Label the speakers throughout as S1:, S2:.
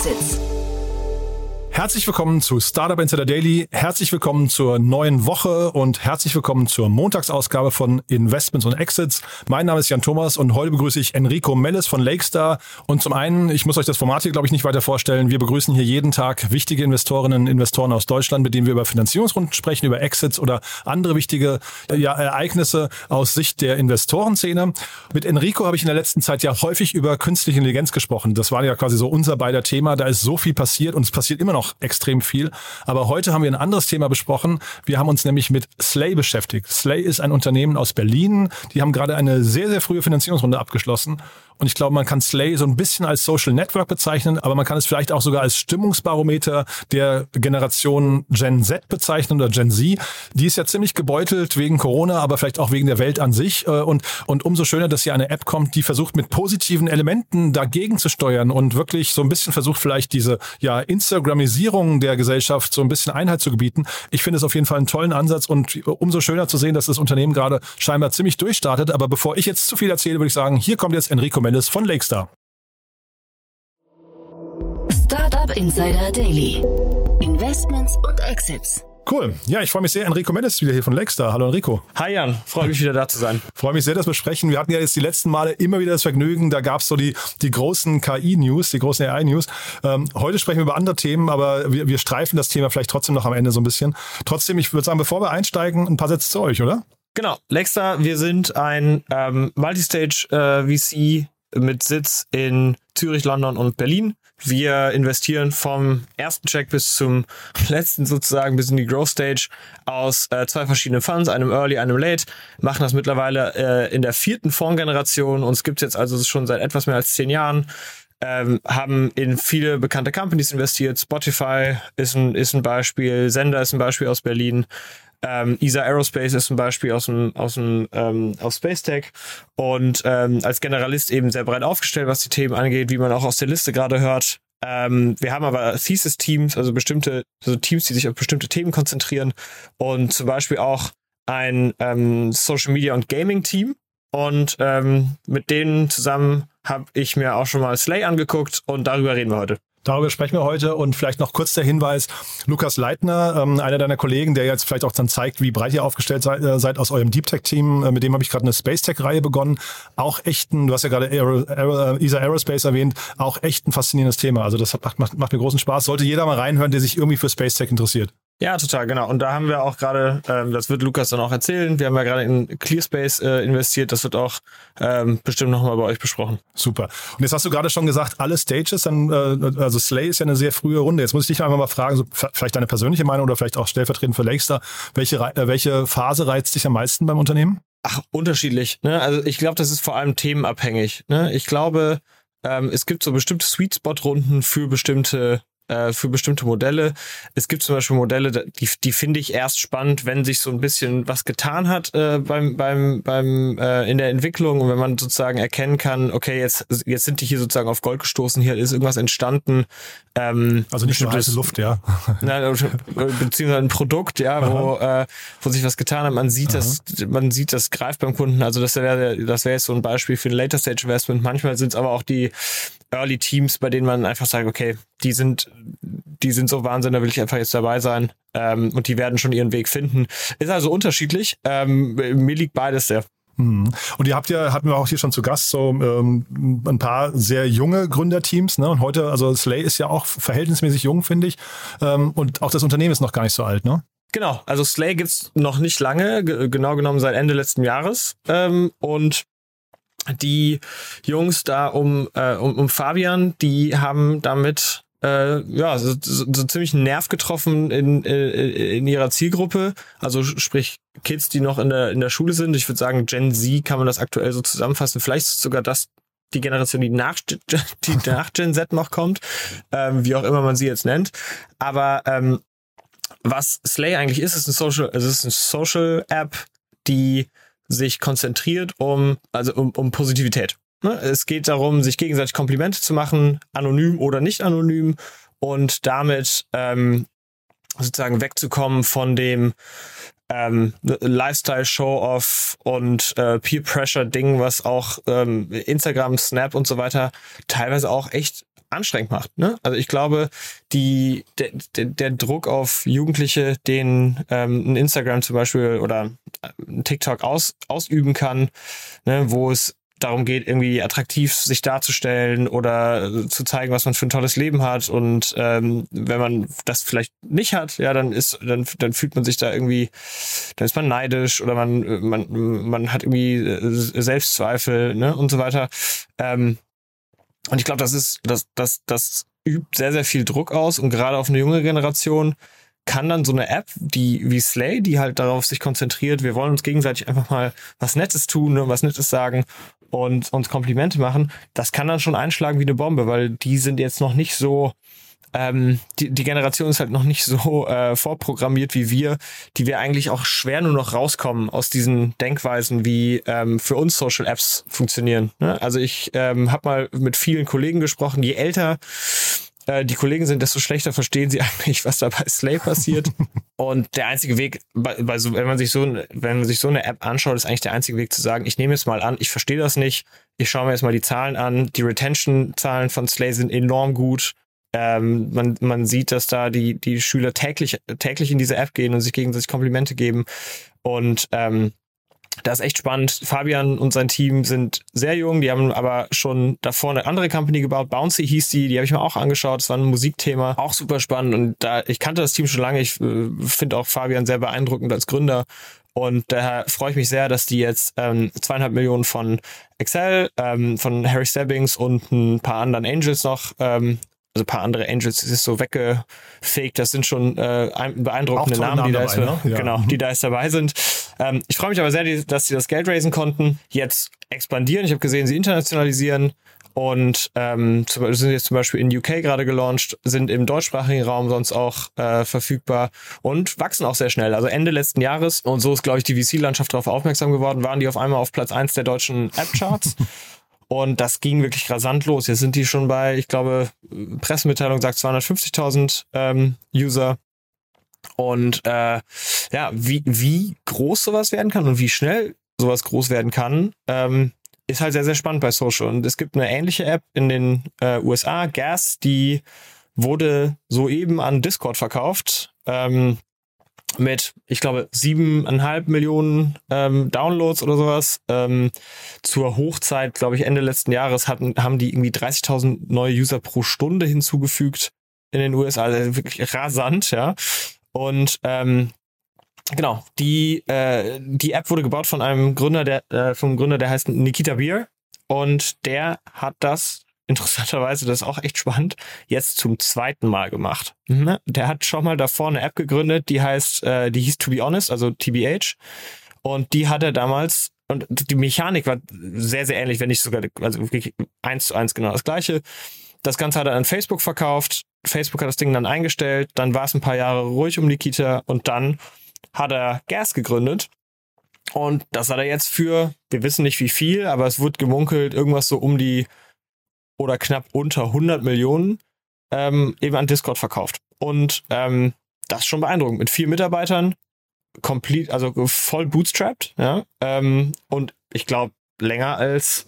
S1: Exits.
S2: Herzlich willkommen zu Startup Insider Daily. Herzlich willkommen zur neuen Woche und herzlich willkommen zur Montagsausgabe von Investments und Exits. Mein Name ist Jan Thomas und heute begrüße ich Enrico Melles von Lakestar. Und zum einen, ich muss euch das Format hier, glaube ich, nicht weiter vorstellen. Wir begrüßen hier jeden Tag wichtige Investorinnen und Investoren aus Deutschland, mit denen wir über Finanzierungsrunden sprechen, über Exits oder andere wichtige ja, Ereignisse aus Sicht der Investorenszene. Mit Enrico habe ich in der letzten Zeit ja häufig über künstliche Intelligenz gesprochen. Das war ja quasi so unser beider Thema. Da ist so viel passiert und es passiert immer noch extrem viel. Aber heute haben wir ein anderes Thema besprochen. Wir haben uns nämlich mit Slay beschäftigt. Slay ist ein Unternehmen aus Berlin. Die haben gerade eine sehr, sehr frühe Finanzierungsrunde abgeschlossen und ich glaube, man kann Slay so ein bisschen als Social Network bezeichnen, aber man kann es vielleicht auch sogar als Stimmungsbarometer der Generation Gen Z bezeichnen oder Gen Z. Die ist ja ziemlich gebeutelt wegen Corona, aber vielleicht auch wegen der Welt an sich. Äh, und, und umso schöner, dass hier eine App kommt, die versucht, mit positiven Elementen dagegen zu steuern und wirklich so ein bisschen versucht, vielleicht diese ja, Instagramisierung der Gesellschaft so ein bisschen Einheit zu gebieten. Ich finde es auf jeden Fall einen tollen Ansatz und umso schöner zu sehen, dass das Unternehmen gerade scheinbar ziemlich durchstartet. Aber bevor ich jetzt zu viel erzähle, würde ich sagen, hier kommt jetzt Enrico Mendes von Lakestar.
S1: Startup Insider Daily. Investments und Exits.
S2: Cool. Ja, ich freue mich sehr. Enrico Mendes wieder hier von Lakestar. Hallo Enrico.
S3: Hi Jan, freue mich wieder da zu sein.
S2: freue mich sehr, dass wir sprechen. Wir hatten ja jetzt die letzten Male immer wieder das Vergnügen. Da gab es so die, die großen KI-News, die großen AI-News. Ähm, heute sprechen wir über andere Themen, aber wir, wir streifen das Thema vielleicht trotzdem noch am Ende so ein bisschen. Trotzdem, ich würde sagen, bevor wir einsteigen, ein paar Sätze zu euch, oder?
S3: Genau. Lexter, wir sind ein ähm, Multistage äh, VC mit Sitz in Zürich, London und Berlin. Wir investieren vom ersten Check bis zum letzten sozusagen, bis in die Growth Stage aus äh, zwei verschiedenen Funds, einem Early, einem Late. Machen das mittlerweile äh, in der vierten Fondsgeneration. Uns gibt es jetzt also schon seit etwas mehr als zehn Jahren. Ähm, haben in viele bekannte Companies investiert. Spotify ist ein, ist ein Beispiel, Sender ist ein Beispiel aus Berlin. Ähm, ESA Aerospace ist ein Beispiel aus dem, aus dem ähm, aus Space Tech und ähm, als Generalist eben sehr breit aufgestellt, was die Themen angeht, wie man auch aus der Liste gerade hört. Ähm, wir haben aber Thesis-Teams, also bestimmte, also Teams, die sich auf bestimmte Themen konzentrieren und zum Beispiel auch ein ähm, Social Media und Gaming Team. Und ähm, mit denen zusammen habe ich mir auch schon mal Slay angeguckt und darüber reden wir heute.
S2: Darüber sprechen wir heute und vielleicht noch kurz der Hinweis, Lukas Leitner, ähm, einer deiner Kollegen, der jetzt vielleicht auch dann zeigt, wie breit ihr aufgestellt seid, äh, seid aus eurem Deep Tech-Team, äh, mit dem habe ich gerade eine Space Tech-Reihe begonnen. Auch echt ein, du hast ja gerade Aero, Aero, äh, ESA Aerospace erwähnt, auch echt ein faszinierendes Thema. Also das macht, macht, macht mir großen Spaß. Sollte jeder mal reinhören, der sich irgendwie für Space Tech interessiert.
S3: Ja, total, genau. Und da haben wir auch gerade, ähm, das wird Lukas dann auch erzählen, wir haben ja gerade in ClearSpace äh, investiert, das wird auch ähm, bestimmt nochmal bei euch besprochen.
S2: Super. Und jetzt hast du gerade schon gesagt, alle Stages, dann, äh, also Slay ist ja eine sehr frühe Runde. Jetzt muss ich dich einfach mal fragen, so, vielleicht deine persönliche Meinung oder vielleicht auch stellvertretend für Lakestar, welche, äh, welche Phase reizt dich am meisten beim Unternehmen?
S3: Ach, unterschiedlich. Ne? Also ich glaube, das ist vor allem themenabhängig. Ne? Ich glaube, ähm, es gibt so bestimmte Sweet Spot Runden für bestimmte äh, für bestimmte Modelle. Es gibt zum Beispiel Modelle, die, die finde ich erst spannend, wenn sich so ein bisschen was getan hat äh, beim, beim, beim äh, in der Entwicklung und wenn man sozusagen erkennen kann, okay, jetzt, jetzt sind die hier sozusagen auf Gold gestoßen, hier ist irgendwas entstanden.
S2: Ähm, also nicht nur heiße Luft, ja.
S3: Nein, beziehungsweise ein Produkt, ja, wo, äh, wo sich was getan hat. Man sieht Aha. das, man sieht das greift beim Kunden. Also das wäre das wäre jetzt so ein Beispiel für ein Later Stage Investment. Manchmal sind es aber auch die Early Teams, bei denen man einfach sagt, okay, die sind, die sind so Wahnsinn, da will ich einfach jetzt dabei sein. Ähm, und die werden schon ihren Weg finden. Ist also unterschiedlich. Ähm, mir liegt beides sehr.
S2: Mhm. Und ihr habt ja, hatten wir auch hier schon zu Gast, so ähm, ein paar sehr junge Gründerteams. Ne? Und heute, also Slay ist ja auch verhältnismäßig jung, finde ich. Ähm, und auch das Unternehmen ist noch gar nicht so alt, ne?
S3: Genau, also Slay gibt's noch nicht lange, genau genommen seit Ende letzten Jahres. Ähm, und die Jungs da um, äh, um, um Fabian, die haben damit äh, ja, so, so, so ziemlich einen Nerv getroffen in, äh, in ihrer Zielgruppe. Also sprich Kids, die noch in der, in der Schule sind. Ich würde sagen, Gen Z kann man das aktuell so zusammenfassen. Vielleicht sogar das die Generation, die nach, die nach Gen Z noch kommt, ähm, wie auch immer man sie jetzt nennt. Aber ähm, was Slay eigentlich ist, ist ein Social, es ist eine Social App, die sich konzentriert um, also um, um Positivität. Ne? Es geht darum, sich gegenseitig Komplimente zu machen, anonym oder nicht anonym und damit ähm, sozusagen wegzukommen von dem ähm, Lifestyle-Show-Off und äh, Peer-Pressure-Ding, was auch ähm, Instagram, Snap und so weiter teilweise auch echt anstrengend macht. Ne? Also ich glaube, die, der, der, der Druck auf Jugendliche, den ähm, ein Instagram zum Beispiel oder ein TikTok aus, ausüben kann, ne, wo es darum geht, irgendwie attraktiv sich darzustellen oder äh, zu zeigen, was man für ein tolles Leben hat. Und ähm, wenn man das vielleicht nicht hat, ja, dann ist, dann, dann fühlt man sich da irgendwie, dann ist man neidisch oder man, man, man hat irgendwie äh, Selbstzweifel, ne, und so weiter. Ähm, und ich glaube, das ist, das, das, das übt sehr, sehr viel Druck aus. Und gerade auf eine junge Generation kann dann so eine App, die wie Slay, die halt darauf sich konzentriert, wir wollen uns gegenseitig einfach mal was Nettes tun, ne, was Nettes sagen und uns Komplimente machen, das kann dann schon einschlagen wie eine Bombe, weil die sind jetzt noch nicht so, ähm, die, die Generation ist halt noch nicht so äh, vorprogrammiert wie wir, die wir eigentlich auch schwer nur noch rauskommen aus diesen Denkweisen, wie ähm, für uns Social Apps funktionieren. Ne? Also ich ähm, habe mal mit vielen Kollegen gesprochen, je älter äh, die Kollegen sind, desto schlechter verstehen sie eigentlich, was da bei Slay passiert. Und der einzige Weg, bei, bei so, wenn man sich so, wenn man sich so eine App anschaut, ist eigentlich der einzige Weg zu sagen, ich nehme es mal an, ich verstehe das nicht, ich schaue mir jetzt mal die Zahlen an. Die Retention-Zahlen von Slay sind enorm gut. Ähm, man, man sieht, dass da die, die Schüler täglich, täglich in diese App gehen und sich gegenseitig Komplimente geben. Und ähm, das ist echt spannend. Fabian und sein Team sind sehr jung, die haben aber schon davor eine andere Company gebaut. Bouncy hieß die, die habe ich mir auch angeschaut. Das war ein Musikthema, auch super spannend. Und da ich kannte das Team schon lange. Ich äh, finde auch Fabian sehr beeindruckend als Gründer. Und daher freue ich mich sehr, dass die jetzt ähm, zweieinhalb Millionen von Excel, ähm, von Harry Stebbings und ein paar anderen Angels noch ähm, also ein paar andere Angels ist so weggefegt. Das sind schon äh, beeindruckende Namen, die da, dabei, ist, ne? ja. genau, die da jetzt dabei sind. Ähm, ich freue mich aber sehr, dass sie das Geld raisen konnten, jetzt expandieren. Ich habe gesehen, sie internationalisieren und ähm, sind jetzt zum Beispiel in UK gerade gelauncht, sind im deutschsprachigen Raum sonst auch äh, verfügbar und wachsen auch sehr schnell. Also Ende letzten Jahres, und so ist, glaube ich, die VC-Landschaft darauf aufmerksam geworden, waren die auf einmal auf Platz eins der deutschen App-Charts. Und das ging wirklich rasant los. Jetzt sind die schon bei, ich glaube, Pressemitteilung sagt 250.000 ähm, User. Und äh, ja, wie, wie groß sowas werden kann und wie schnell sowas groß werden kann, ähm, ist halt sehr, sehr spannend bei Social. Und es gibt eine ähnliche App in den äh, USA, Gas, die wurde soeben an Discord verkauft. Ähm, mit, ich glaube, siebeneinhalb Millionen ähm, Downloads oder sowas. Ähm, zur Hochzeit, glaube ich, Ende letzten Jahres hatten, haben die irgendwie 30.000 neue User pro Stunde hinzugefügt in den USA. Also wirklich rasant, ja. Und ähm, genau, die, äh, die App wurde gebaut von einem Gründer, der, äh, vom Gründer, der heißt Nikita Beer. Und der hat das interessanterweise, das ist auch echt spannend, jetzt zum zweiten Mal gemacht. Mhm. Der hat schon mal davor eine App gegründet, die heißt, äh, die hieß To Be Honest, also TBH. Und die hat er damals, und die Mechanik war sehr, sehr ähnlich, wenn nicht sogar, also wirklich eins zu eins genau das gleiche. Das Ganze hat er an Facebook verkauft. Facebook hat das Ding dann eingestellt. Dann war es ein paar Jahre ruhig um Nikita und dann hat er Gas gegründet. Und das hat er jetzt für, wir wissen nicht wie viel, aber es wird gemunkelt, irgendwas so um die oder knapp unter 100 Millionen ähm, eben an Discord verkauft. Und ähm, das ist schon beeindruckend. Mit vier Mitarbeitern, complete, also voll bootstrapped, ja. Ähm, und ich glaube, länger als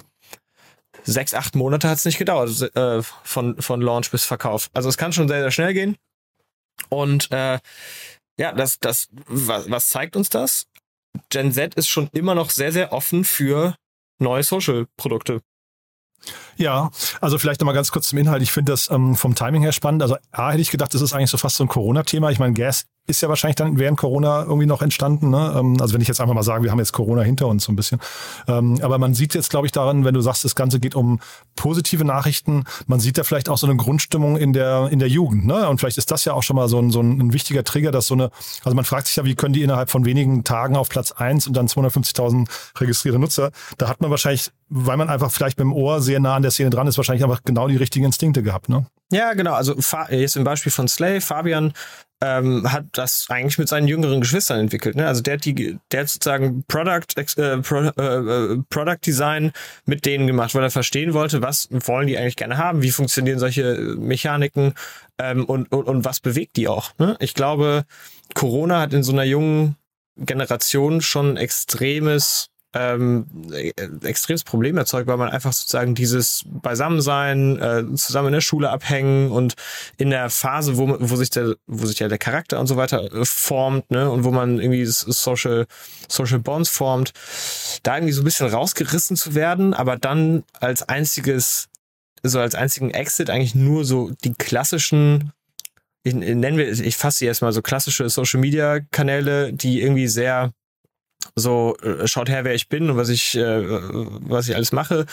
S3: sechs, acht Monate hat es nicht gedauert, äh, von, von Launch bis Verkauf. Also es kann schon sehr, sehr schnell gehen. Und äh, ja, das, das, was, was zeigt uns das? Gen Z ist schon immer noch sehr, sehr offen für neue Social-Produkte.
S2: Ja, also vielleicht nochmal ganz kurz zum Inhalt. Ich finde das ähm, vom Timing her spannend. Also A hätte ich gedacht, das ist eigentlich so fast so ein Corona-Thema. Ich meine, Gas ist ja wahrscheinlich dann während Corona irgendwie noch entstanden. Ne? Ähm, also wenn ich jetzt einfach mal sage, wir haben jetzt Corona hinter uns so ein bisschen. Ähm, aber man sieht jetzt, glaube ich, daran, wenn du sagst, das Ganze geht um positive Nachrichten, man sieht da vielleicht auch so eine Grundstimmung in der, in der Jugend. Ne? Und vielleicht ist das ja auch schon mal so ein, so ein wichtiger Trigger, dass so eine, also man fragt sich ja, wie können die innerhalb von wenigen Tagen auf Platz eins und dann 250.000 registrierte Nutzer. Da hat man wahrscheinlich, weil man einfach vielleicht mit dem Ohr sehr nah an der Szene dran ist, wahrscheinlich einfach genau die richtigen Instinkte gehabt. Ne?
S3: Ja, genau. Also jetzt im Beispiel von Slay, Fabian ähm, hat das eigentlich mit seinen jüngeren Geschwistern entwickelt. Ne? Also der hat, die, der hat sozusagen Product, äh, Pro, äh, Product Design mit denen gemacht, weil er verstehen wollte, was wollen die eigentlich gerne haben, wie funktionieren solche Mechaniken ähm, und, und, und was bewegt die auch. Ne? Ich glaube, Corona hat in so einer jungen Generation schon extremes ähm, äh, extremes Problem erzeugt, weil man einfach sozusagen dieses Beisammensein, äh, zusammen in der Schule abhängen und in der Phase, wo, wo sich der, wo sich ja der Charakter und so weiter äh, formt, ne, und wo man irgendwie Social, Social Bonds formt, da irgendwie so ein bisschen rausgerissen zu werden, aber dann als einziges, so als einzigen Exit eigentlich nur so die klassischen ich, nennen wir, ich fasse sie erstmal so klassische Social Media Kanäle, die irgendwie sehr so äh, schaut her, wer ich bin und was ich, äh, was ich alles mache.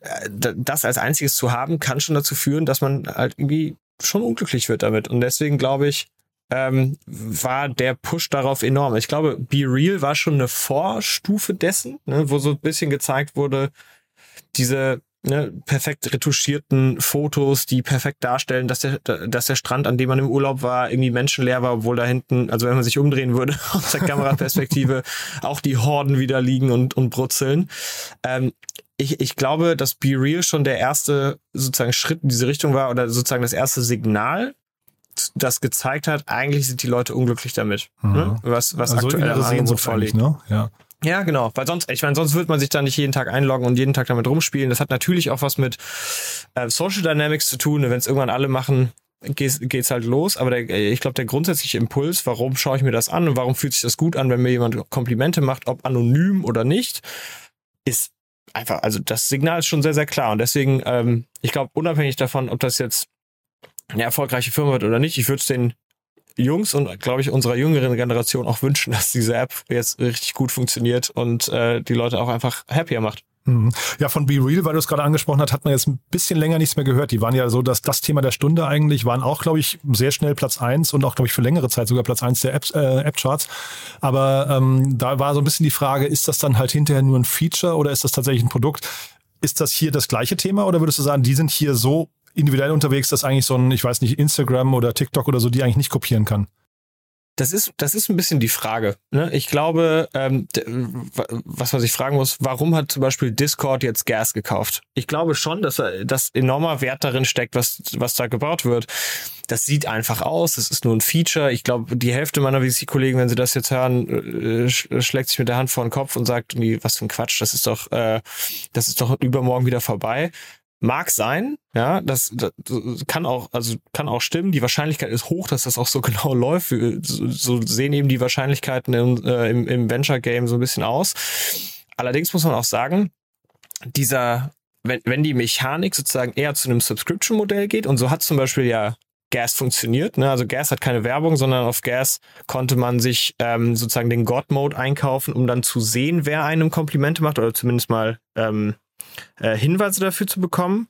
S3: Äh, das als einziges zu haben, kann schon dazu führen, dass man halt irgendwie schon unglücklich wird damit. Und deswegen glaube ich, ähm, war der Push darauf enorm. Ich glaube, Be Real war schon eine Vorstufe dessen, ne, wo so ein bisschen gezeigt wurde, diese ne, perfekt retuschierten Fotos, die perfekt darstellen, dass der, dass der Strand, an dem man im Urlaub war, irgendwie menschenleer war, obwohl da hinten, also wenn man sich umdrehen würde aus der Kameraperspektive, auch die Horden wieder liegen und, und brutzeln. Ähm, ich, ich glaube, dass Be Real schon der erste sozusagen Schritt in diese Richtung war oder sozusagen das erste Signal, das gezeigt hat, eigentlich sind die Leute unglücklich damit, mhm. ne? was, was also aktuell am Angebot vorliegt. Ne?
S2: Ja.
S3: Ja, genau, weil sonst, ich meine, sonst wird man sich da nicht jeden Tag einloggen und jeden Tag damit rumspielen. Das hat natürlich auch was mit äh, Social Dynamics zu tun. Wenn es irgendwann alle machen, geht's, geht's halt los. Aber der, ich glaube, der grundsätzliche Impuls, warum schaue ich mir das an und warum fühlt sich das gut an, wenn mir jemand Komplimente macht, ob anonym oder nicht, ist einfach, also das Signal ist schon sehr, sehr klar. Und deswegen, ähm, ich glaube, unabhängig davon, ob das jetzt eine erfolgreiche Firma wird oder nicht, ich würde es den Jungs und, glaube ich, unserer jüngeren Generation auch wünschen, dass diese App jetzt richtig gut funktioniert und äh, die Leute auch einfach happier macht.
S2: Mhm. Ja, von Be Real, weil du es gerade angesprochen hast, hat man jetzt ein bisschen länger nichts mehr gehört. Die waren ja so, dass das Thema der Stunde eigentlich, waren auch, glaube ich, sehr schnell Platz eins und auch, glaube ich, für längere Zeit sogar Platz eins der App, äh, App-Charts. Aber ähm, da war so ein bisschen die Frage, ist das dann halt hinterher nur ein Feature oder ist das tatsächlich ein Produkt? Ist das hier das gleiche Thema oder würdest du sagen, die sind hier so individuell unterwegs, dass eigentlich so ein, ich weiß nicht, Instagram oder TikTok oder so, die eigentlich nicht kopieren kann?
S3: Das ist, das ist ein bisschen die Frage. Ne? Ich glaube, ähm, was man sich fragen muss, warum hat zum Beispiel Discord jetzt Gas gekauft? Ich glaube schon, dass, dass enormer Wert darin steckt, was, was da gebaut wird. Das sieht einfach aus, das ist nur ein Feature. Ich glaube, die Hälfte meiner VC-Kollegen, wenn sie das jetzt hören, äh, schlägt sich mit der Hand vor den Kopf und sagt, was für ein Quatsch, das ist doch, äh, das ist doch übermorgen wieder vorbei. Mag sein, ja, das, das kann auch, also kann auch stimmen. Die Wahrscheinlichkeit ist hoch, dass das auch so genau läuft. So, so sehen eben die Wahrscheinlichkeiten im, äh, im, im Venture Game so ein bisschen aus. Allerdings muss man auch sagen, dieser, wenn, wenn die Mechanik sozusagen eher zu einem Subscription-Modell geht, und so hat zum Beispiel ja Gas funktioniert. Ne? Also Gas hat keine Werbung, sondern auf Gas konnte man sich ähm, sozusagen den God-Mode einkaufen, um dann zu sehen, wer einem Komplimente macht oder zumindest mal ähm, äh, Hinweise dafür zu bekommen.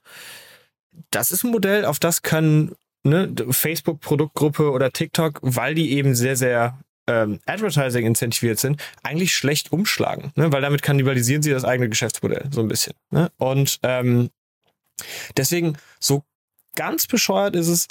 S3: Das ist ein Modell, auf das können ne, Facebook-Produktgruppe oder TikTok, weil die eben sehr, sehr ähm, Advertising incentiviert sind, eigentlich schlecht umschlagen, ne? weil damit kannibalisieren sie das eigene Geschäftsmodell so ein bisschen. Ne? Und ähm, deswegen so ganz bescheuert ist es,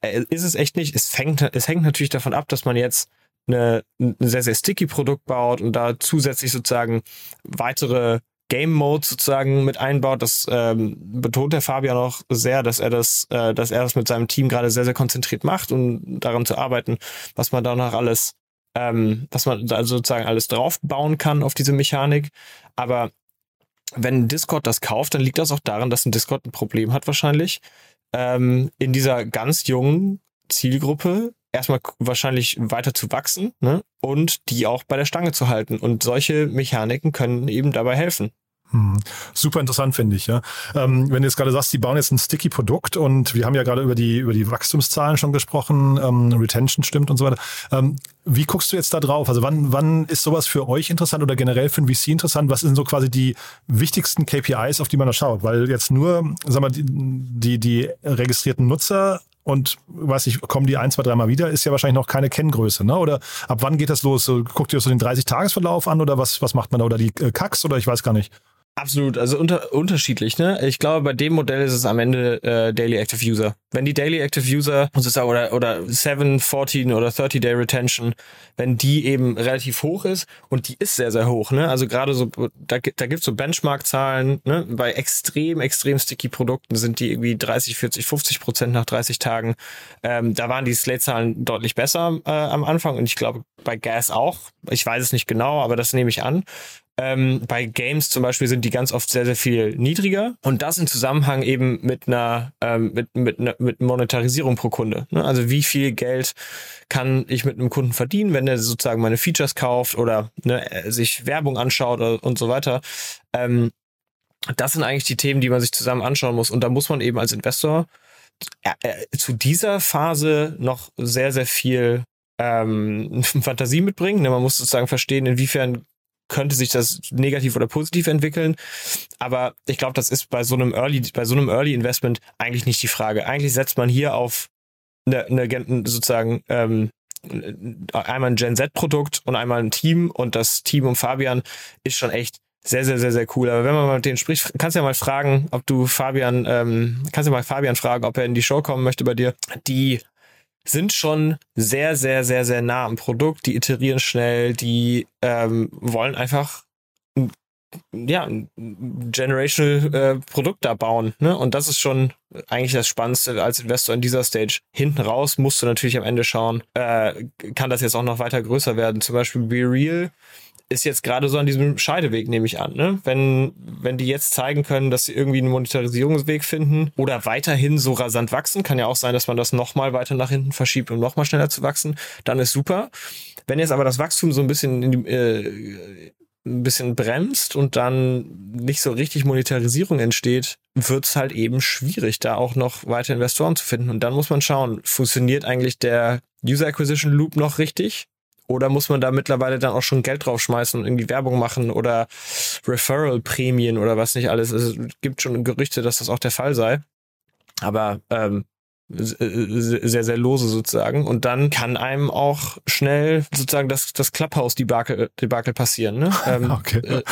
S3: äh, ist es echt nicht. Es, fängt, es hängt natürlich davon ab, dass man jetzt eine, ein sehr, sehr sticky Produkt baut und da zusätzlich sozusagen weitere Game Mode sozusagen mit einbaut. Das ähm, betont der Fabian auch sehr, dass er das, äh, dass er das mit seinem Team gerade sehr, sehr konzentriert macht und daran zu arbeiten, was man da noch alles, ähm, was man da sozusagen alles draufbauen kann auf diese Mechanik. Aber wenn Discord das kauft, dann liegt das auch daran, dass ein Discord ein Problem hat wahrscheinlich. Ähm, in dieser ganz jungen Zielgruppe erstmal wahrscheinlich weiter zu wachsen ne? und die auch bei der Stange zu halten. Und solche Mechaniken können eben dabei helfen.
S2: Hm. Super interessant finde ich, ja. Ähm, wenn du jetzt gerade sagst, die bauen jetzt ein Sticky-Produkt und wir haben ja gerade über die über die Wachstumszahlen schon gesprochen, ähm, Retention stimmt und so weiter. Ähm, wie guckst du jetzt da drauf? Also wann wann ist sowas für euch interessant oder generell für ein VC interessant? Was sind so quasi die wichtigsten KPIs, auf die man da schaut? Weil jetzt nur, sag mal, die die, die registrierten Nutzer und weiß ich, kommen die ein, zwei, dreimal wieder, ist ja wahrscheinlich noch keine Kenngröße, ne? Oder ab wann geht das los? Guckt ihr so den 30-Tagesverlauf an oder was, was macht man da? Oder die äh, Kacks oder ich weiß gar nicht.
S3: Absolut, also unter, unterschiedlich. Ne? Ich glaube, bei dem Modell ist es am Ende äh, Daily Active User. Wenn die Daily Active User oder, oder 7, 14 oder 30 Day Retention, wenn die eben relativ hoch ist und die ist sehr, sehr hoch. Ne? Also gerade so, da, da gibt es so Benchmark-Zahlen. Ne? Bei extrem, extrem sticky Produkten sind die irgendwie 30, 40, 50 Prozent nach 30 Tagen. Ähm, da waren die Slate-Zahlen deutlich besser äh, am Anfang und ich glaube bei Gas auch. Ich weiß es nicht genau, aber das nehme ich an. Ähm, bei Games zum Beispiel sind die ganz oft sehr, sehr viel niedriger. Und das in Zusammenhang eben mit einer, ähm, mit, mit, einer, mit Monetarisierung pro Kunde. Ne? Also wie viel Geld kann ich mit einem Kunden verdienen, wenn er sozusagen meine Features kauft oder ne, sich Werbung anschaut und so weiter. Ähm, das sind eigentlich die Themen, die man sich zusammen anschauen muss. Und da muss man eben als Investor äh, äh, zu dieser Phase noch sehr, sehr viel ähm, Fantasie mitbringen. Ne? Man muss sozusagen verstehen, inwiefern könnte sich das negativ oder positiv entwickeln. Aber ich glaube, das ist bei so einem Early, bei so einem Early Investment eigentlich nicht die Frage. Eigentlich setzt man hier auf eine, eine sozusagen ähm, einmal ein Gen Z-Produkt und einmal ein Team und das Team um Fabian ist schon echt sehr, sehr, sehr, sehr cool. Aber wenn man mal mit denen spricht, kannst du ja mal fragen, ob du Fabian, ähm, kannst du mal Fabian fragen, ob er in die Show kommen möchte bei dir. Die sind schon sehr, sehr, sehr, sehr nah am Produkt. Die iterieren schnell, die ähm, wollen einfach ja, generational äh, Produkt da bauen. Ne? Und das ist schon eigentlich das Spannendste als Investor in dieser Stage. Hinten raus musst du natürlich am Ende schauen, äh, kann das jetzt auch noch weiter größer werden. Zum Beispiel Be Real ist jetzt gerade so an diesem Scheideweg, nehme ich an. Ne? Wenn, wenn die jetzt zeigen können, dass sie irgendwie einen Monetarisierungsweg finden oder weiterhin so rasant wachsen, kann ja auch sein, dass man das nochmal weiter nach hinten verschiebt, um nochmal schneller zu wachsen, dann ist super. Wenn jetzt aber das Wachstum so ein bisschen die, äh, ein bisschen bremst und dann nicht so richtig Monetarisierung entsteht, wird es halt eben schwierig, da auch noch weitere Investoren zu finden. Und dann muss man schauen, funktioniert eigentlich der User Acquisition Loop noch richtig? Oder muss man da mittlerweile dann auch schon Geld draufschmeißen und irgendwie Werbung machen oder Referral-Prämien oder was nicht alles? Es gibt schon Gerüchte, dass das auch der Fall sei. Aber ähm, sehr, sehr lose sozusagen. Und dann kann einem auch schnell sozusagen das, das Clubhouse-Debakel Debakel passieren. Ne? Ähm, okay. Äh,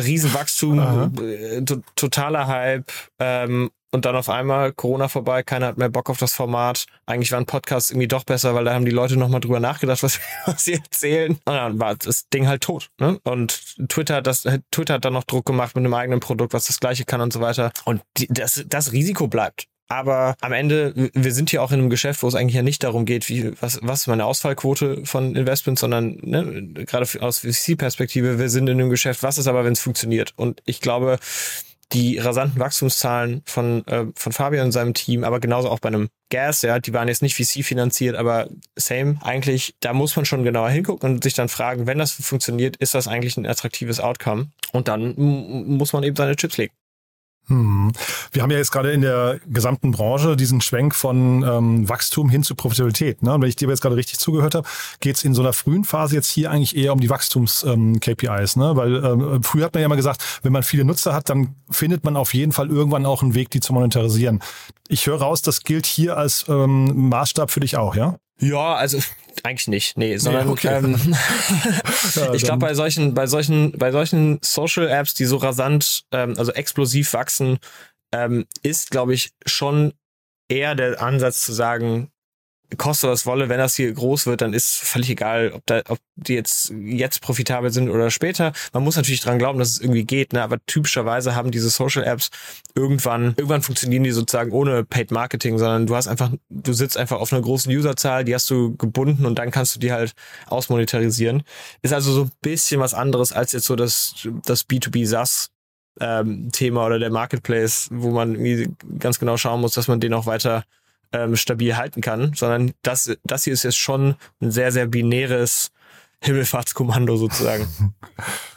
S3: Riesenwachstum, äh, totaler Hype, ähm, und dann auf einmal Corona vorbei, keiner hat mehr Bock auf das Format. Eigentlich waren Podcasts irgendwie doch besser, weil da haben die Leute nochmal drüber nachgedacht, was, was sie erzählen. Und dann war das Ding halt tot. Ne? Und Twitter hat, das, Twitter hat dann noch Druck gemacht mit einem eigenen Produkt, was das gleiche kann und so weiter. Und die, das, das Risiko bleibt. Aber am Ende, wir sind hier auch in einem Geschäft, wo es eigentlich ja nicht darum geht, wie, was, was ist meine Ausfallquote von Investments, sondern ne, gerade aus VC-Perspektive, wir sind in einem Geschäft, was ist aber, wenn es funktioniert? Und ich glaube, die rasanten Wachstumszahlen von, äh, von Fabian und seinem Team, aber genauso auch bei einem Gas, ja, die waren jetzt nicht VC finanziert, aber same. Eigentlich, da muss man schon genauer hingucken und sich dann fragen, wenn das funktioniert, ist das eigentlich ein attraktives Outcome? Und dann muss man eben seine Chips legen.
S2: Hm. Wir haben ja jetzt gerade in der gesamten Branche diesen Schwenk von ähm, Wachstum hin zu Profitabilität. Ne? Und wenn ich dir jetzt gerade richtig zugehört habe, geht es in so einer frühen Phase jetzt hier eigentlich eher um die Wachstums-KPIs. Ähm, ne? Weil ähm, früher hat man ja immer gesagt, wenn man viele Nutzer hat, dann findet man auf jeden Fall irgendwann auch einen Weg, die zu monetarisieren. Ich höre raus, das gilt hier als ähm, Maßstab für dich auch, ja?
S3: Ja, also eigentlich nicht, nee, sondern nee, okay. ähm, ich glaube bei solchen, bei solchen, bei solchen Social Apps, die so rasant, ähm, also explosiv wachsen, ähm, ist, glaube ich, schon eher der Ansatz zu sagen, koste was wolle, wenn das hier groß wird, dann ist völlig egal, ob, da, ob die jetzt jetzt profitabel sind oder später. Man muss natürlich dran glauben, dass es irgendwie geht, ne? aber typischerweise haben diese Social Apps irgendwann, irgendwann funktionieren die sozusagen ohne Paid Marketing, sondern du hast einfach, du sitzt einfach auf einer großen Userzahl, die hast du gebunden und dann kannst du die halt ausmonetarisieren. Ist also so ein bisschen was anderes als jetzt so das, das B2B SaaS ähm, Thema oder der Marketplace, wo man irgendwie ganz genau schauen muss, dass man den auch weiter ähm, stabil halten kann, sondern das, das hier ist jetzt schon ein sehr, sehr binäres Himmelfahrtskommando sozusagen.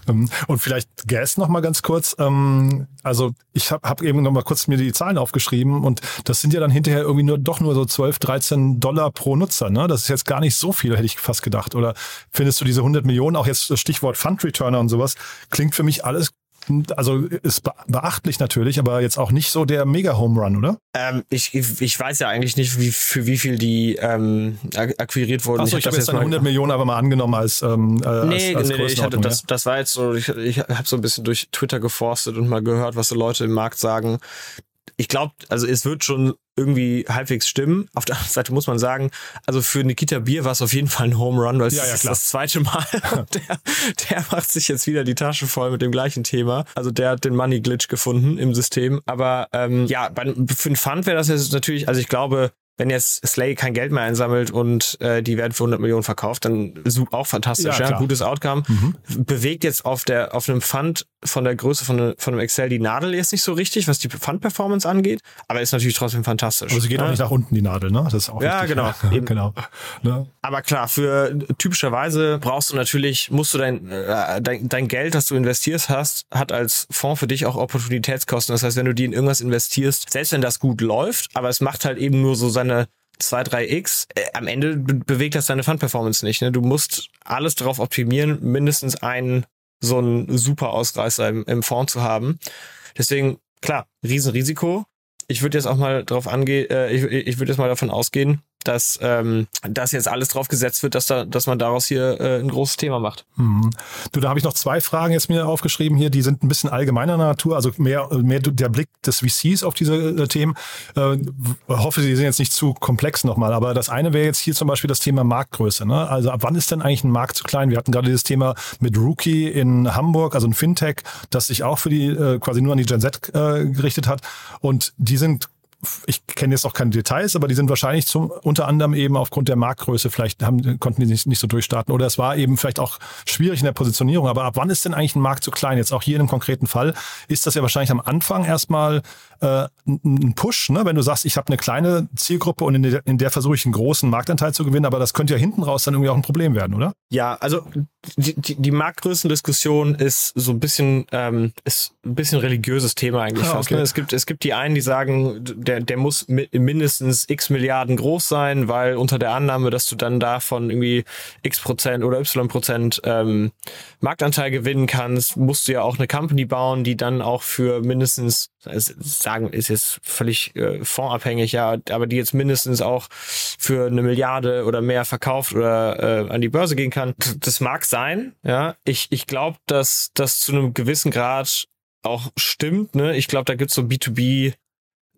S2: Ähm, und vielleicht Gas noch mal ganz kurz. Ähm, also ich habe hab eben noch mal kurz mir die Zahlen aufgeschrieben und das sind ja dann hinterher irgendwie nur doch nur so 12, 13 Dollar pro Nutzer. Ne? Das ist jetzt gar nicht so viel, hätte ich fast gedacht. Oder findest du diese 100 Millionen, auch jetzt das Stichwort Fund Returner und sowas, klingt für mich alles also ist beachtlich natürlich, aber jetzt auch nicht so der Mega-Home Run, oder?
S3: Ähm, ich, ich weiß ja eigentlich nicht, wie, für wie viel die ähm, akquiriert wurden.
S2: Achso, ich, ich habe jetzt dann 100 Millionen aber mal angenommen als ähm, äh,
S3: Nee, als, als nee, ich hatte das, das war jetzt so, ich, ich habe so ein bisschen durch Twitter geforstet und mal gehört, was so Leute im Markt sagen ich glaube, also es wird schon irgendwie halbwegs stimmen. Auf der anderen Seite muss man sagen, also für Nikita Bier war es auf jeden Fall ein Home Run, weil es ja, ja, ist das zweite Mal. der, der macht sich jetzt wieder die Tasche voll mit dem gleichen Thema. Also der hat den Money Glitch gefunden im System. Aber ähm, ja, bei, für einen Fund wäre das jetzt natürlich, also ich glaube, wenn jetzt Slay kein Geld mehr einsammelt und äh, die werden für 100 Millionen verkauft, dann ist auch fantastisch, ja,
S2: Ja,
S3: gutes Outcome. Bewegt jetzt auf der auf einem Fund von der Größe von, ne- von einem Excel die Nadel jetzt nicht so richtig, was die Fund-Performance angeht, aber ist natürlich trotzdem fantastisch.
S2: Sie geht
S3: ne?
S2: auch nicht nach unten, die Nadel, ne? Das ist auch
S3: Ja,
S2: wichtig.
S3: genau.
S2: Ja, genau. Ne?
S3: Aber klar, für typischerweise brauchst du natürlich, musst du dein, äh, dein, dein Geld, das du investierst hast, hat als Fonds für dich auch Opportunitätskosten. Das heißt, wenn du die in irgendwas investierst, selbst wenn das gut läuft, aber es macht halt eben nur so seine 2, 3x, äh, am Ende be bewegt das deine Fund-Performance nicht. Ne? Du musst alles darauf optimieren, mindestens einen so einen super Ausreißer im, im Fonds zu haben. Deswegen, klar, Riesenrisiko. Ich würde jetzt auch mal drauf angehen, äh, ich, ich würde jetzt mal davon ausgehen, dass ähm, dass jetzt alles drauf gesetzt wird, dass da, dass man daraus hier äh, ein großes Thema macht.
S2: Mhm. Du, da habe ich noch zwei Fragen jetzt mir aufgeschrieben hier, die sind ein bisschen allgemeiner Natur, also mehr, mehr der Blick des VCs auf diese äh, Themen. Äh, hoffe, die sind jetzt nicht zu komplex nochmal, aber das eine wäre jetzt hier zum Beispiel das Thema Marktgröße. Ne? Also ab wann ist denn eigentlich ein Markt zu klein? Wir hatten gerade dieses Thema mit Rookie in Hamburg, also ein Fintech, das sich auch für die äh, quasi nur an die Gen Z äh, gerichtet hat. Und die sind ich kenne jetzt auch keine Details, aber die sind wahrscheinlich zum, unter anderem eben aufgrund der Marktgröße vielleicht haben, konnten die nicht, nicht so durchstarten. Oder es war eben vielleicht auch schwierig in der Positionierung. Aber ab wann ist denn eigentlich ein Markt zu klein? Jetzt auch hier in einem konkreten Fall ist das ja wahrscheinlich am Anfang erstmal äh, ein ein Push, ne? wenn du sagst, ich habe eine kleine Zielgruppe und in der, in der versuche ich einen großen Marktanteil zu gewinnen, aber das könnte ja hinten raus dann irgendwie auch ein Problem werden, oder?
S3: Ja, also die, die, die Marktgrößendiskussion ist so ein bisschen ähm, ist ein bisschen religiöses Thema eigentlich
S2: Ah,
S3: fast.
S2: okay.
S3: Ne? Es gibt es gibt die einen, die sagen, der der muss mi mindestens x Milliarden groß sein, weil unter der Annahme, dass du dann davon irgendwie x Prozent oder y Prozent ähm, Marktanteil gewinnen kannst, musst du ja auch eine Company bauen, die dann auch für mindestens es- sagen ist jetzt völlig äh, fondsabhängig, ja, aber die jetzt mindestens auch für eine Milliarde oder mehr verkauft oder äh, an die Börse gehen kann. Das mag sein, ja. Ich, ich glaube, dass das zu einem gewissen Grad auch stimmt. Ne? Ich glaube, da gibt's so B2B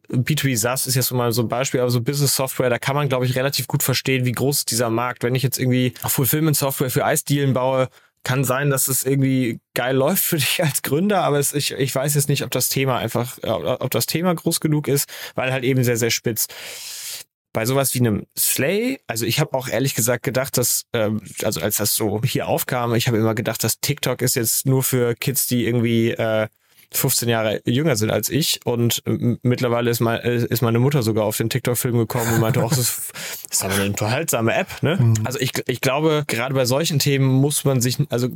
S3: B2B SaaS ist jetzt mal so ein Beispiel, aber so Business Software, da kann man, glaube ich, relativ gut verstehen, wie groß ist dieser Markt. Wenn ich jetzt irgendwie Fulfillment Software für Eisdielen baue, kann sein, dass es irgendwie geil läuft für dich als Gründer, aber es, ich, ich weiß jetzt nicht, ob das Thema einfach, äh, ob das Thema groß genug ist, weil halt eben sehr, sehr spitz. Bei sowas wie einem Slay, also ich habe auch ehrlich gesagt gedacht, dass, ähm, also als das so hier aufkam, ich habe immer gedacht, dass TikTok ist jetzt nur für Kids, die irgendwie äh, 15 Jahre jünger sind als ich und ähm, mittlerweile ist, mein, äh, ist meine Mutter sogar auf den TikTok-Film gekommen und meinte, auch das ist, das ist aber eine unterhaltsame App, ne? Also ich, ich glaube, gerade bei solchen Themen muss man sich, also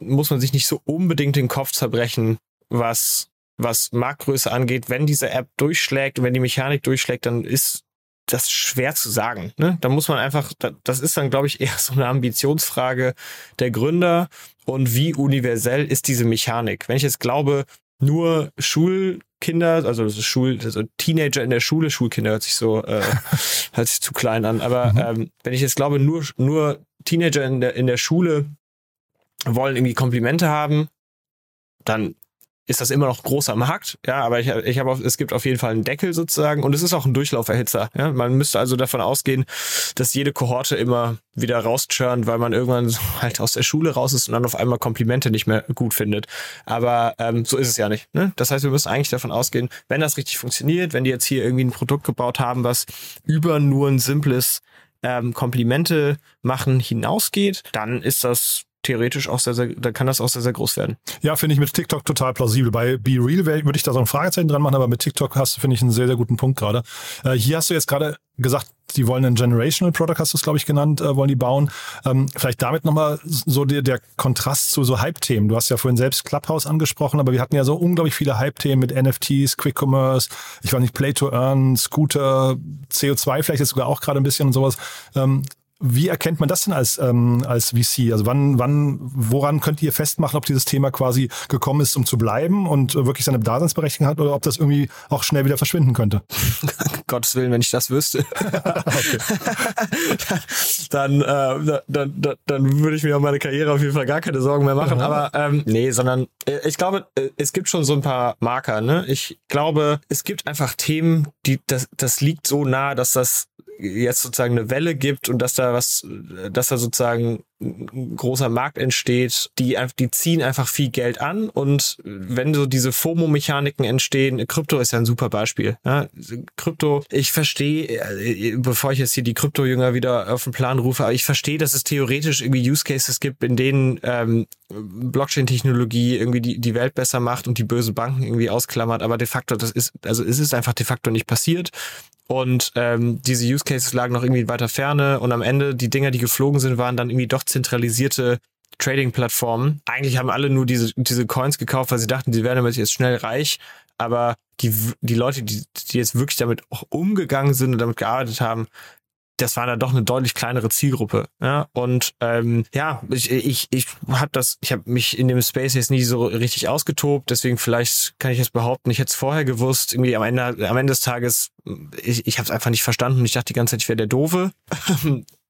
S3: muss man sich nicht so unbedingt den Kopf zerbrechen, was, was Marktgröße angeht. Wenn diese App durchschlägt wenn die Mechanik durchschlägt, dann ist das schwer zu sagen. Ne? Da muss man einfach, da- das ist dann, glaube ich, eher so eine Ambitionsfrage der Gründer und wie universell ist diese Mechanik. Wenn ich jetzt glaube, nur Schulkinder, also das ist Schul, also Teenager in der Schule, Schulkinder hört sich so, äh, hört sich zu klein an, aber ähm, wenn ich jetzt glaube, nur, nur Teenager in der, in der Schule wollen irgendwie Komplimente haben, dann ist das immer noch großer Markt, ja, aber ich, ich habe es gibt auf jeden Fall einen Deckel sozusagen und es ist auch ein Durchlauferhitzer. Ja? Man müsste also davon ausgehen, dass jede Kohorte immer wieder rauschurnt, weil man irgendwann halt aus der Schule raus ist und dann auf einmal Komplimente nicht mehr gut findet. Aber ähm, so ist es ja nicht. Ne? Das heißt, wir müssen eigentlich davon ausgehen, wenn das richtig funktioniert, wenn die jetzt hier irgendwie ein Produkt gebaut haben, was über nur ein simples ähm, Komplimente machen hinausgeht, dann ist das theoretisch auch sehr, sehr, dann kann das auch sehr, sehr groß werden.
S2: Ja, finde ich mit TikTok total plausibel. Bei Be Real würde ich da so ein Fragezeichen dran machen, aber mit TikTok hast du, finde ich, einen sehr, sehr guten Punkt gerade. Äh, hier hast du jetzt gerade gesagt, die wollen ein Generational Product, hast du es, glaube ich, genannt, äh, wollen die bauen. Ähm, vielleicht damit nochmal so der, der Kontrast zu so Hype-Themen. Du hast ja vorhin selbst Clubhouse angesprochen, aber wir hatten ja so unglaublich viele Hype-Themen mit NFTs, Quick Commerce, ich weiß nicht, Play to Earn, Scooter, CO2 vielleicht jetzt sogar auch gerade ein bisschen und sowas. Ähm, wie erkennt man das denn als, ähm, als VC? Also wann, wann, woran könnt ihr festmachen, ob dieses Thema quasi gekommen ist, um zu bleiben und äh, wirklich seine Daseinsberechtigung hat oder ob das irgendwie auch schnell wieder verschwinden könnte?
S3: Gottes Willen, wenn ich das wüsste, dann, äh, dann, dann, dann würde ich mir um meine Karriere auf jeden Fall gar keine Sorgen mehr machen. Aber ähm, nee, sondern äh, ich glaube, äh, es gibt schon so ein paar Marker. Ne? Ich glaube, es gibt einfach Themen, die das, das liegt so nah, dass das jetzt sozusagen eine Welle gibt und dass da was, dass da sozusagen ein großer Markt entsteht, die, die ziehen einfach viel Geld an und wenn so diese FOMO-Mechaniken entstehen, Krypto ist ja ein super Beispiel. Ja, Krypto, ich verstehe, äh, bevor ich jetzt hier die Krypto-Jünger wieder auf den Plan rufe, aber ich verstehe, dass es theoretisch irgendwie Use Cases gibt, in denen ähm, Blockchain-Technologie irgendwie die, die Welt besser macht und die böse Banken irgendwie ausklammert, aber de facto, das ist, also es ist einfach de facto nicht passiert. Und ähm, diese Use Cases lagen noch irgendwie weiter ferne und am Ende die Dinger, die geflogen sind, waren dann irgendwie doch zentralisierte Trading-Plattformen. Eigentlich haben alle nur diese, diese Coins gekauft, weil sie dachten, sie werden damit jetzt schnell reich. Aber die, die Leute, die, die jetzt wirklich damit auch umgegangen sind und damit gearbeitet haben, das war dann doch eine deutlich kleinere Zielgruppe. Ja? Und ähm, ja, ich, ich, ich habe das, ich habe mich in dem Space jetzt nie so richtig ausgetobt, deswegen vielleicht kann ich jetzt behaupten, ich hätte es vorher gewusst, irgendwie am Ende, am Ende des Tages, ich, ich habe es einfach nicht verstanden. Ich dachte die ganze Zeit, ich wäre der Doofe.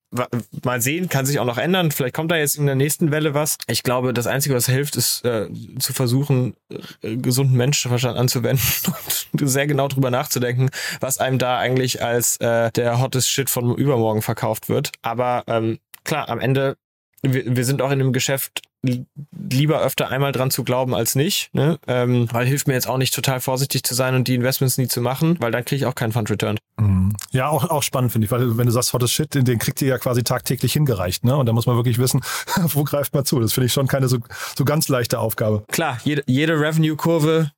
S3: mal sehen, kann sich auch noch ändern. Vielleicht kommt da jetzt in der nächsten Welle was. Ich glaube, das Einzige, was hilft, ist äh, zu versuchen, äh, gesunden Menschenverstand anzuwenden und sehr genau drüber nachzudenken, was einem da eigentlich als äh, der hottest Shit von übermorgen verkauft wird. Aber ähm, klar, am Ende wir, wir sind auch in dem Geschäft lieber öfter einmal dran zu glauben als nicht, ne? ähm, weil hilft mir jetzt auch nicht total vorsichtig zu sein und die Investments nie zu machen, weil dann kriege ich auch keinen Fund Return.
S2: Mhm. Ja, auch, auch spannend finde ich, weil wenn du sagst, hottes Shit, den kriegt ihr ja quasi tagtäglich hingereicht, ne? Und da muss man wirklich wissen, wo greift man zu. Das finde ich schon keine so, so ganz leichte Aufgabe.
S3: Klar, jede, jede Revenue-Kurve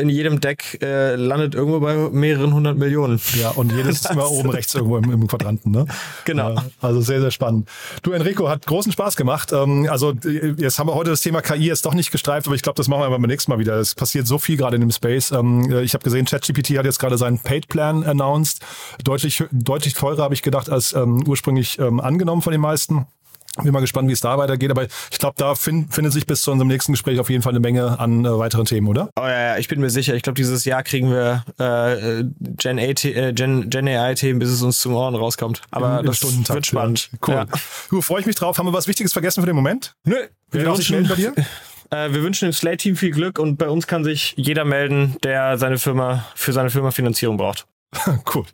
S3: in jedem Deck äh, landet irgendwo bei mehreren hundert Millionen.
S2: Ja, und jedes ist immer oben rechts irgendwo im, im Quadranten. Ne?
S3: Genau.
S2: Ja, also sehr, sehr spannend. Du, Enrico, hat großen Spaß gemacht. Ähm, also jetzt haben wir heute das Thema KI jetzt doch nicht gestreift, aber ich glaube, das machen wir beim nächsten Mal wieder. Es passiert so viel gerade in dem Space. Ähm, ich habe gesehen, ChatGPT hat jetzt gerade seinen Paid-Plan announced. Deutlich, deutlich teurer, habe ich gedacht, als ähm, ursprünglich ähm, angenommen von den meisten. Bin mal gespannt, wie es da weitergeht, aber ich glaube, da find, findet sich bis zu unserem nächsten Gespräch auf jeden Fall eine Menge an äh, weiteren Themen, oder?
S3: Oh ja, ja, ich bin mir sicher. Ich glaube, dieses Jahr kriegen wir äh, Gen, äh, Gen, Gen AI-Themen, bis es uns zum Ohren rauskommt. Aber Im, das im wird spannend.
S2: Cool. Ja. Du, freue ich mich drauf. Haben wir was Wichtiges vergessen für den Moment?
S3: Nö. Wir, wir wünschen, bei dir? Äh, wir wünschen dem Slate-Team viel Glück und bei uns kann sich jeder melden, der seine Firma für seine Firma Finanzierung braucht.
S2: cool.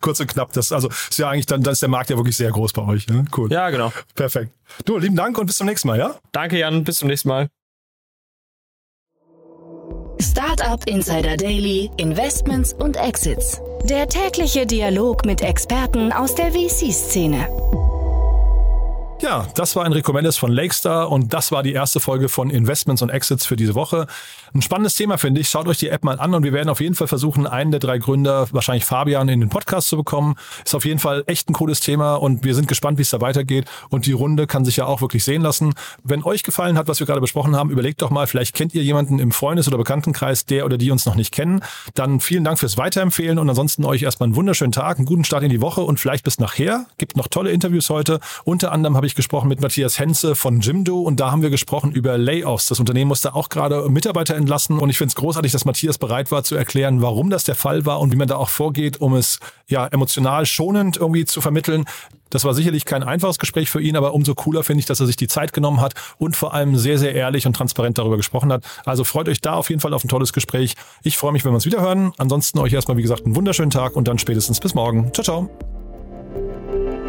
S2: Kurz und knapp. Das also ist ja eigentlich dann, dann ist der Markt ja wirklich sehr groß bei euch. Ne? Cool.
S3: Ja, genau.
S2: Perfekt. Du, lieben Dank und bis zum nächsten Mal, ja?
S3: Danke, Jan. Bis zum nächsten Mal.
S1: Startup Insider Daily, Investments und Exits. Der tägliche Dialog mit Experten aus der VC-Szene.
S2: Ja, das war Enrico Mendes von Lakestar und das war die erste Folge von Investments und Exits für diese Woche. Ein spannendes Thema, finde ich. Schaut euch die App mal an und wir werden auf jeden Fall versuchen, einen der drei Gründer, wahrscheinlich Fabian, in den Podcast zu bekommen. Ist auf jeden Fall echt ein cooles Thema und wir sind gespannt, wie es da weitergeht. Und die Runde kann sich ja auch wirklich sehen lassen. Wenn euch gefallen hat, was wir gerade besprochen haben, überlegt doch mal, vielleicht kennt ihr jemanden im Freundes- oder Bekanntenkreis, der oder die uns noch nicht kennen. Dann vielen Dank fürs Weiterempfehlen und ansonsten euch erstmal einen wunderschönen Tag, einen guten Start in die Woche und vielleicht bis nachher. Gibt noch tolle Interviews heute. Unter anderem habe ich gesprochen mit Matthias Henze von Jimdo und da haben wir gesprochen über Layoffs. Das Unternehmen musste auch gerade Mitarbeiter entlassen und ich finde es großartig, dass Matthias bereit war zu erklären, warum das der Fall war und wie man da auch vorgeht, um es ja emotional schonend irgendwie zu vermitteln. Das war sicherlich kein einfaches Gespräch für ihn, aber umso cooler finde ich, dass er sich die Zeit genommen hat und vor allem sehr, sehr ehrlich und transparent darüber gesprochen hat. Also freut euch da auf jeden Fall auf ein tolles Gespräch. Ich freue mich, wenn wir uns wieder hören. Ansonsten euch erstmal, wie gesagt, einen wunderschönen Tag und dann spätestens bis morgen. Ciao, ciao.